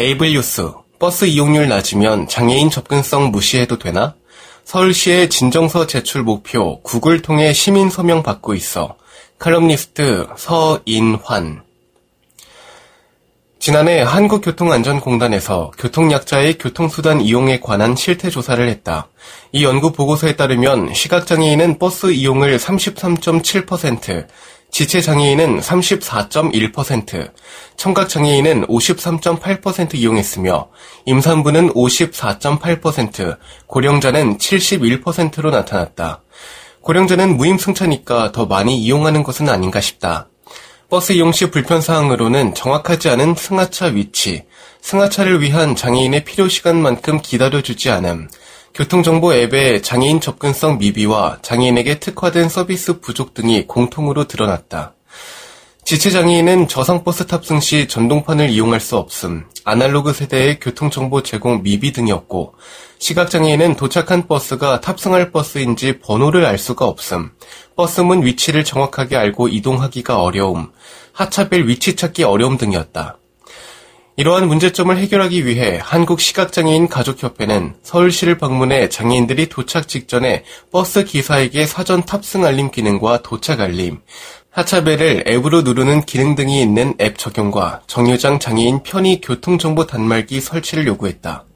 에이블 뉴스. 버스 이용률 낮으면 장애인 접근성 무시해도 되나? 서울시의 진정서 제출 목표 구글 통해 시민 서명 받고 있어. 칼럼니스트 서인환. 지난해 한국교통안전공단에서 교통약자의 교통수단 이용에 관한 실태 조사를 했다. 이 연구 보고서에 따르면 시각장애인은 버스 이용을 33.7%, 지체장애인은 34.1%, 청각장애인은 53.8% 이용했으며 임산부는 54.8%, 고령자는 71%로 나타났다. 고령자는 무임승차니까 더 많이 이용하는 것은 아닌가 싶다. 버스 이용 시 불편사항으로는 정확하지 않은 승하차 위치, 승하차를 위한 장애인의 필요 시간만큼 기다려주지 않음, 교통정보 앱의 장애인 접근성 미비와 장애인에게 특화된 서비스 부족 등이 공통으로 드러났다. 지체장애인은 저상버스 탑승 시 전동판을 이용할 수 없음, 아날로그 세대의 교통정보 제공 미비 등이었고, 시각장애인은 도착한 버스가 탑승할 버스인지 번호를 알 수가 없음, 버스문 위치를 정확하게 알고 이동하기가 어려움, 하차벨 위치 찾기 어려움 등이었다. 이러한 문제점을 해결하기 위해 한국시각장애인 가족협회는 서울시를 방문해 장애인들이 도착 직전에 버스 기사에게 사전 탑승 알림 기능과 도착 알림, 하차벨을 앱으로 누르는 기능 등이 있는 앱 적용과 정류장 장애인 편의 교통정보 단말기 설치를 요구했다.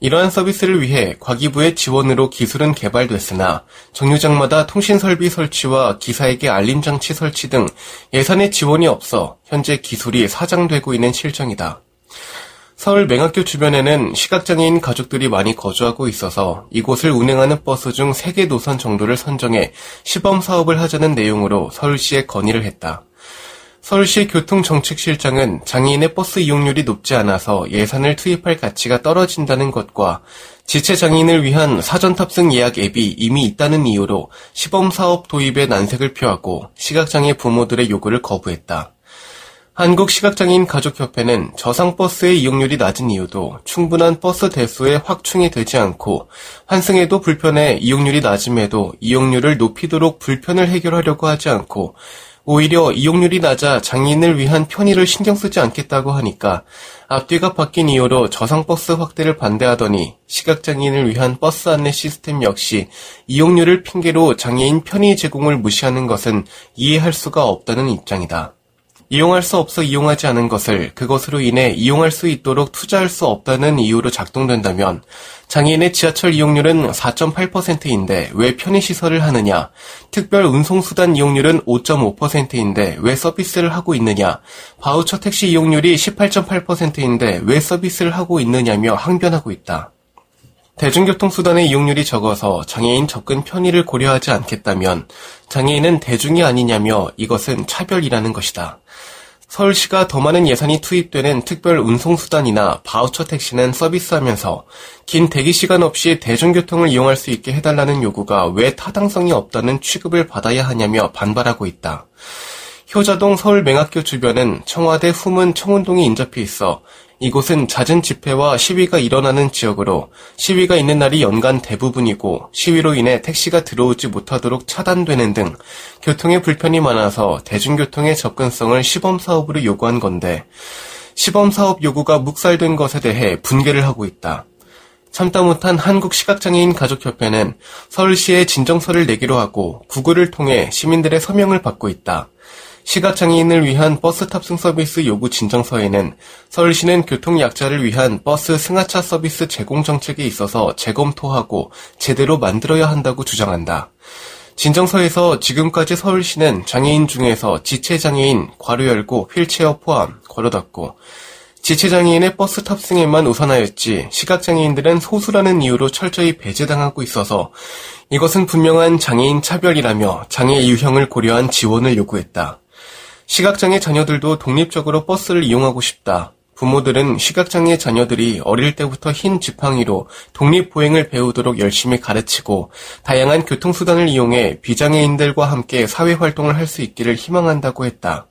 이러한 서비스를 위해 과기부의 지원으로 기술은 개발됐으나 정류장마다 통신설비 설치와 기사에게 알림장치 설치 등 예산의 지원이 없어 현재 기술이 사장되고 있는 실정이다. 서울 맹학교 주변에는 시각장애인 가족들이 많이 거주하고 있어서 이곳을 운행하는 버스 중 3개 노선 정도를 선정해 시범 사업을 하자는 내용으로 서울시에 건의를 했다. 서울시 교통정책실장은 장애인의 버스 이용률이 높지 않아서 예산을 투입할 가치가 떨어진다는 것과 지체 장애인을 위한 사전 탑승 예약 앱이 이미 있다는 이유로 시범 사업 도입에 난색을 표하고 시각장애 부모들의 요구를 거부했다. 한국시각장애인 가족협회는 저상버스의 이용률이 낮은 이유도 충분한 버스 대수의 확충이 되지 않고 환승에도 불편해 이용률이 낮음에도 이용률을 높이도록 불편을 해결하려고 하지 않고 오히려 이용률이 낮아 장애인을 위한 편의를 신경 쓰지 않겠다고 하니까 앞뒤가 바뀐 이유로 저상버스 확대를 반대하더니 시각장애인을 위한 버스 안내 시스템 역시 이용률을 핑계로 장애인 편의 제공을 무시하는 것은 이해할 수가 없다는 입장이다. 이용할 수 없어 이용하지 않은 것을 그것으로 인해 이용할 수 있도록 투자할 수 없다는 이유로 작동된다면 장애인의 지하철 이용률은 4.8%인데 왜 편의시설을 하느냐? 특별 운송수단 이용률은 5.5%인데 왜 서비스를 하고 있느냐? 바우처 택시 이용률이 18.8%인데 왜 서비스를 하고 있느냐며 항변하고 있다. 대중교통수단의 이용률이 적어서 장애인 접근 편의를 고려하지 않겠다면 장애인은 대중이 아니냐며 이것은 차별이라는 것이다. 서울시가 더 많은 예산이 투입되는 특별 운송수단이나 바우처 택시는 서비스하면서 긴 대기시간 없이 대중교통을 이용할 수 있게 해달라는 요구가 왜 타당성이 없다는 취급을 받아야 하냐며 반발하고 있다. 효자동 서울맹학교 주변은 청와대 후문 청운동이 인접해 있어 이곳은 잦은 집회와 시위가 일어나는 지역으로 시위가 있는 날이 연간 대부분이고 시위로 인해 택시가 들어오지 못하도록 차단되는 등 교통에 불편이 많아서 대중교통의 접근성을 시범사업으로 요구한 건데 시범사업 요구가 묵살된 것에 대해 분개를 하고 있다. 참다 못한 한국시각장애인 가족협회는 서울시에 진정서를 내기로 하고 구글을 통해 시민들의 서명을 받고 있다. 시각장애인을 위한 버스 탑승 서비스 요구 진정서에는 서울시는 교통약자를 위한 버스 승하차 서비스 제공 정책에 있어서 재검토하고 제대로 만들어야 한다고 주장한다. 진정서에서 지금까지 서울시는 장애인 중에서 지체장애인, 괄호 열고 휠체어 포함, 괄호 닫고 지체장애인의 버스 탑승에만 우선하였지 시각장애인들은 소수라는 이유로 철저히 배제당하고 있어서 이것은 분명한 장애인 차별이라며 장애 유형을 고려한 지원을 요구했다. 시각장애 자녀들도 독립적으로 버스를 이용하고 싶다. 부모들은 시각장애 자녀들이 어릴 때부터 흰 지팡이로 독립보행을 배우도록 열심히 가르치고 다양한 교통수단을 이용해 비장애인들과 함께 사회활동을 할 수 있기를 희망한다고 했다.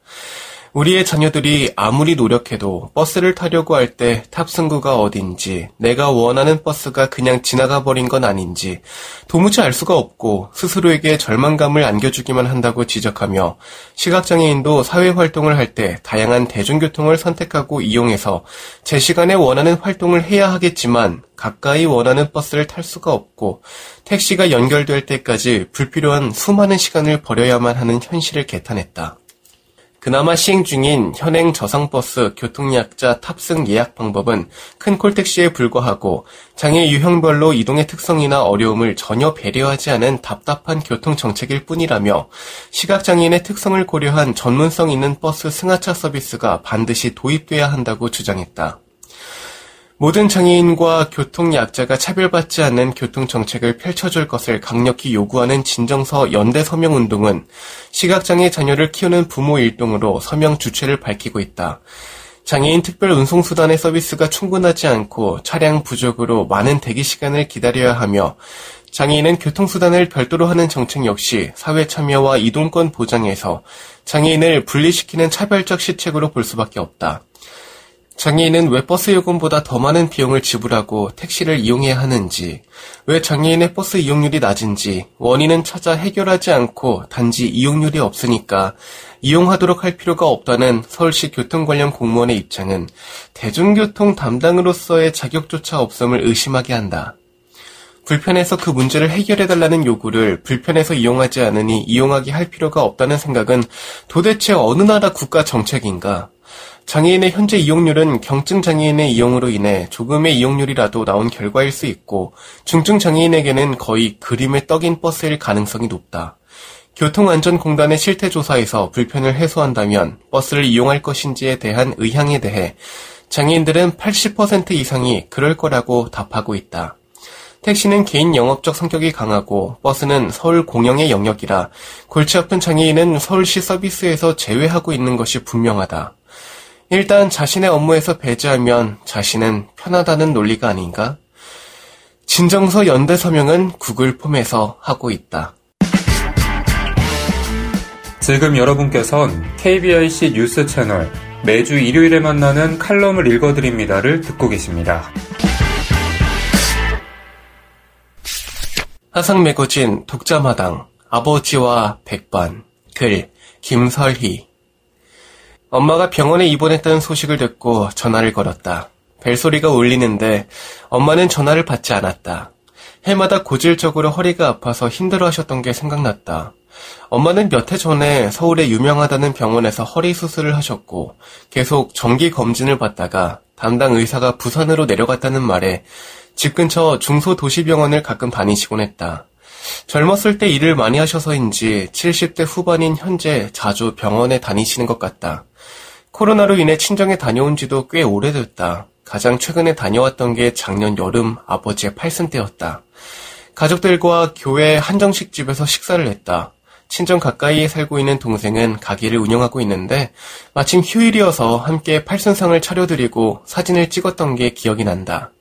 우리의 자녀들이 아무리 노력해도 버스를 타려고 할 때 탑승구가 어딘지, 내가 원하는 버스가 그냥 지나가 버린 건 아닌지 도무지 알 수가 없고 스스로에게 절망감을 안겨주기만 한다고 지적하며 시각장애인도 사회활동을 할 때 다양한 대중교통을 선택하고 이용해서 제 시간에 원하는 활동을 해야 하겠지만 가까이 원하는 버스를 탈 수가 없고 택시가 연결될 때까지 불필요한 수많은 시간을 버려야만 하는 현실을 개탄했다. 그나마 시행 중인 현행 저상버스 교통약자 탑승 예약 방법은 큰 콜택시에 불과하고 장애 유형별로 이동의 특성이나 어려움을 전혀 배려하지 않은 답답한 교통 정책일 뿐이라며 시각장애인의 특성을 고려한 전문성 있는 버스 승하차 서비스가 반드시 도입돼야 한다고 주장했다. 모든 장애인과 교통약자가 차별받지 않는 교통정책을 펼쳐줄 것을 강력히 요구하는 진정서 연대 서명운동은 시각장애 자녀를 키우는 부모 일동으로 서명 주체를 밝히고 있다. 장애인 특별 운송수단의 서비스가 충분하지 않고 차량 부족으로 많은 대기 시간을 기다려야 하며 장애인은 교통수단을 별도로 하는 정책 역시 사회 참여와 이동권 보장에서 장애인을 분리시키는 차별적 시책으로 볼 수밖에 없다. 장애인은 왜 버스 요금보다 더 많은 비용을 지불하고 택시를 이용해야 하는지, 왜 장애인의 버스 이용률이 낮은지 원인은 찾아 해결하지 않고 단지 이용률이 없으니까 이용하도록 할 필요가 없다는 서울시 교통 관련 공무원의 입장은 대중교통 담당으로서의 자격조차 없음을 의심하게 한다. 불편해서 그 문제를 해결해달라는 요구를 불편해서 이용하지 않으니 이용하게 할 필요가 없다는 생각은 도대체 어느 나라 국가 정책인가? 장애인의 현재 이용률은 경증 장애인의 이용으로 인해 조금의 이용률이라도 나온 결과일 수 있고 중증 장애인에게는 거의 그림의 떡인 버스일 가능성이 높다. 교통안전공단의 실태조사에서 불편을 해소한다면 버스를 이용할 것인지에 대한 의향에 대해 장애인들은 80% 이상이 그럴 거라고 답하고 있다. 택시는 개인 영업적 성격이 강하고 버스는 서울 공영의 영역이라 골치 아픈 장애인은 서울시 서비스에서 제외하고 있는 것이 분명하다. 일단 자신의 업무에서 배제하면 자신은 편하다는 논리가 아닌가? 진정서 연대 서명은 구글 폼에서 하고 있다. 지금 여러분께선 KBIC 뉴스 채널 매주 일요일에 만나는 칼럼을 읽어드립니다를 듣고 계십니다. 화상 매거진 독자마당 아버지와 백반 글 김설희 엄마가 병원에 입원했다는 소식을 듣고 전화를 걸었다. 벨소리가 울리는데 엄마는 전화를 받지 않았다. 해마다 고질적으로 허리가 아파서 힘들어 하셨던 게 생각났다. 엄마는 몇 해 전에 서울에 유명하다는 병원에서 허리 수술을 하셨고 계속 정기 검진을 받다가 담당 의사가 부산으로 내려갔다는 말에 집 근처 중소도시병원을 가끔 다니시곤 했다. 젊었을 때 일을 많이 하셔서인지 70대 후반인 현재 자주 병원에 다니시는 것 같다. 코로나로 인해 친정에 다녀온 지도 꽤 오래됐다. 가장 최근에 다녀왔던 게 작년 여름 아버지의 팔순 때였다. 가족들과 교회 한정식 집에서 식사를 했다. 친정 가까이에 살고 있는 동생은 가게를 운영하고 있는데 마침 휴일이어서 함께 팔순상을 차려드리고 사진을 찍었던 게 기억이 난다.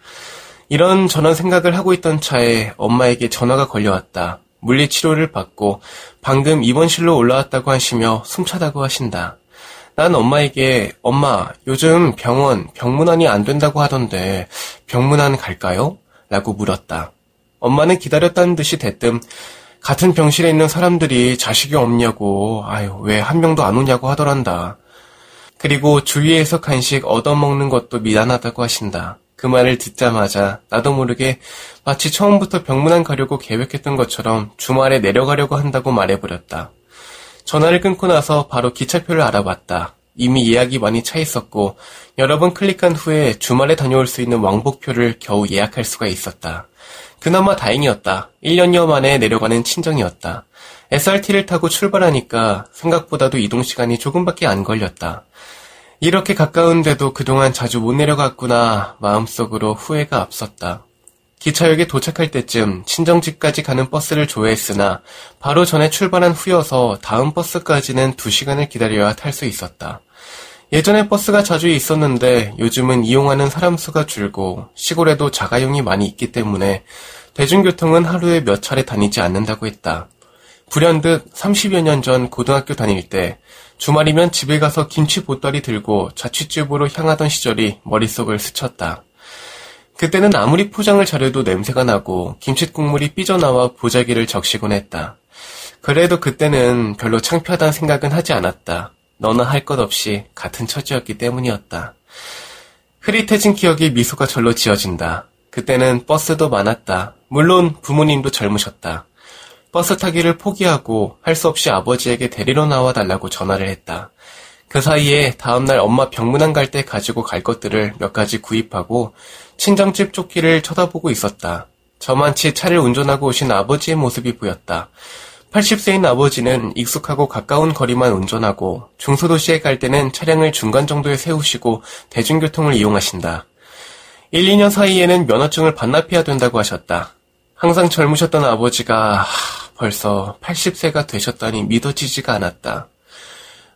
이런 저런 생각을 하고 있던 차에 엄마에게 전화가 걸려왔다. 물리치료를 받고 방금 입원실로 올라왔다고 하시며 숨차다고 하신다. 난 엄마에게 엄마 요즘 병원 병문안이 안 된다고 하던데 병문안 갈까요? 라고 물었다. 엄마는 기다렸다는 듯이 대뜸 같은 병실에 있는 사람들이 자식이 없냐고 아유 왜 한 명도 안 오냐고 하더란다. 그리고 주위에서 간식 얻어먹는 것도 미안하다고 하신다. 그 말을 듣자마자 나도 모르게 마치 처음부터 병문안 가려고 계획했던 것처럼 주말에 내려가려고 한다고 말해버렸다. 전화를 끊고 나서 바로 기차표를 알아봤다. 이미 예약이 많이 차 있었고 여러 번 클릭한 후에 주말에 다녀올 수 있는 왕복표를 겨우 예약할 수가 있었다. 그나마 다행이었다. 1년여 만에 내려가는 친정이었다. SRT를 타고 출발하니까 생각보다도 이동 시간이 조금밖에 안 걸렸다. 이렇게 가까운데도 그동안 자주 못 내려갔구나 마음속으로 후회가 앞섰다. 기차역에 도착할 때쯤 친정집까지 가는 버스를 조회했으나 바로 전에 출발한 후여서 다음 버스까지는 2시간을 기다려야 탈 수 있었다. 예전에 버스가 자주 있었는데 요즘은 이용하는 사람 수가 줄고 시골에도 자가용이 많이 있기 때문에 대중교통은 하루에 몇 차례 다니지 않는다고 했다. 불현듯 30여 년 전 고등학교 다닐 때 주말이면 집에 가서 김치 보따리 들고 자취집으로 향하던 시절이 머릿속을 스쳤다. 그때는 아무리 포장을 잘해도 냄새가 나고 김치 국물이 삐져나와 보자기를 적시곤 했다. 그래도 그때는 별로 창피하다는 생각은 하지 않았다. 너나 할 것 없이 같은 처지였기 때문이었다. 흐릿해진 기억에 미소가 절로 지어진다. 그때는 버스도 많았다. 물론 부모님도 젊으셨다. 버스 타기를 포기하고 할 수 없이 아버지에게 데리러 나와 달라고 전화를 했다. 그 사이에 다음날 엄마 병문안 갈 때 가지고 갈 것들을 몇 가지 구입하고 친정집 쫓기를 쳐다보고 있었다. 저만치 차를 운전하고 오신 아버지의 모습이 보였다. 80세인 아버지는 익숙하고 가까운 거리만 운전하고 중소도시에 갈 때는 차량을 중간 정도에 세우시고 대중교통을 이용하신다. 1, 2년 사이에는 면허증을 반납해야 된다고 하셨다. 항상 젊으셨던 아버지가 벌써 80세가 되셨다니 믿어지지가 않았다.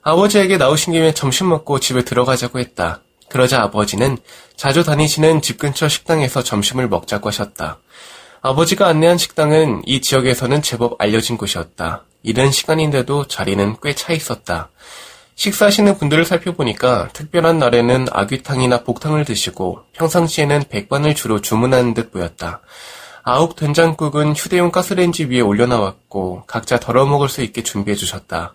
아버지에게 나오신 김에 점심 먹고 집에 들어가자고 했다. 그러자 아버지는 자주 다니시는 집 근처 식당에서 점심을 먹자고 하셨다. 아버지가 안내한 식당은 이 지역에서는 제법 알려진 곳이었다. 이른 시간인데도 자리는 꽤 차 있었다. 식사하시는 분들을 살펴보니까 특별한 날에는 아귀탕이나 복탕을 드시고 평상시에는 백반을 주로 주문하는 듯 보였다. 아욱 된장국은 휴대용 가스레인지 위에 올려놔왔고 각자 덜어먹을 수 있게 준비해 주셨다.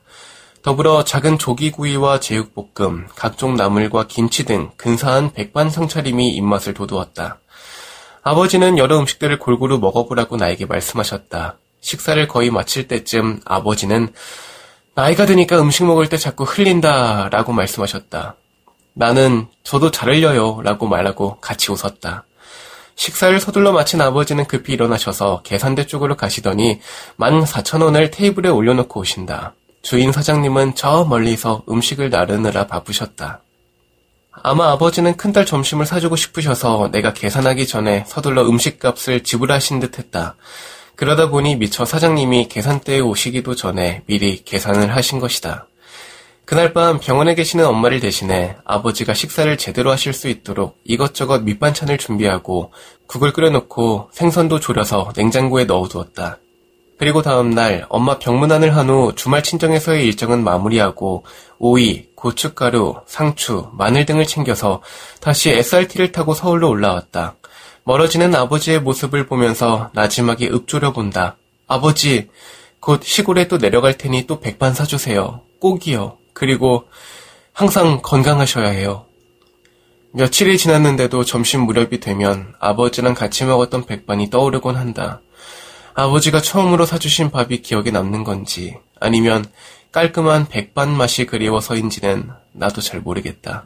더불어 작은 조기구이와 제육볶음, 각종 나물과 김치 등 근사한 백반 상차림이 입맛을 돋우었다. 아버지는 여러 음식들을 골고루 먹어보라고 나에게 말씀하셨다. 식사를 거의 마칠 때쯤 아버지는 나이가 드니까 음식 먹을 때 자꾸 흘린다 라고 말씀하셨다. 나는 저도 잘 흘려요 라고 말하고 같이 웃었다. 식사를 서둘러 마친 아버지는 급히 일어나셔서 계산대 쪽으로 가시더니 14,000원을 테이블에 올려놓고 오신다. 주인 사장님은 저 멀리서 음식을 나르느라 바쁘셨다. 아마 아버지는 큰딸 점심을 사주고 싶으셔서 내가 계산하기 전에 서둘러 음식값을 지불하신 듯 했다. 그러다 보니 미처 사장님이 계산대에 오시기도 전에 미리 계산을 하신 것이다. 그날 밤 병원에 계시는 엄마를 대신해 아버지가 식사를 제대로 하실 수 있도록 이것저것 밑반찬을 준비하고 국을 끓여놓고 생선도 졸여서 냉장고에 넣어두었다. 그리고 다음날 엄마 병문안을 한 후 주말 친정에서의 일정은 마무리하고 오이, 고춧가루, 상추, 마늘 등을 챙겨서 다시 SRT를 타고 서울로 올라왔다. 멀어지는 아버지의 모습을 보면서 나지막에 읊조려 본다. 아버지, 곧 시골에 또 내려갈 테니 또 백반 사주세요. 꼭이요. 그리고 항상 건강하셔야 해요. 며칠이 지났는데도 점심 무렵이 되면 아버지랑 같이 먹었던 백반이 떠오르곤 한다. 아버지가 처음으로 사주신 밥이 기억에 남는 건지 아니면 깔끔한 백반 맛이 그리워서인지는 나도 잘 모르겠다.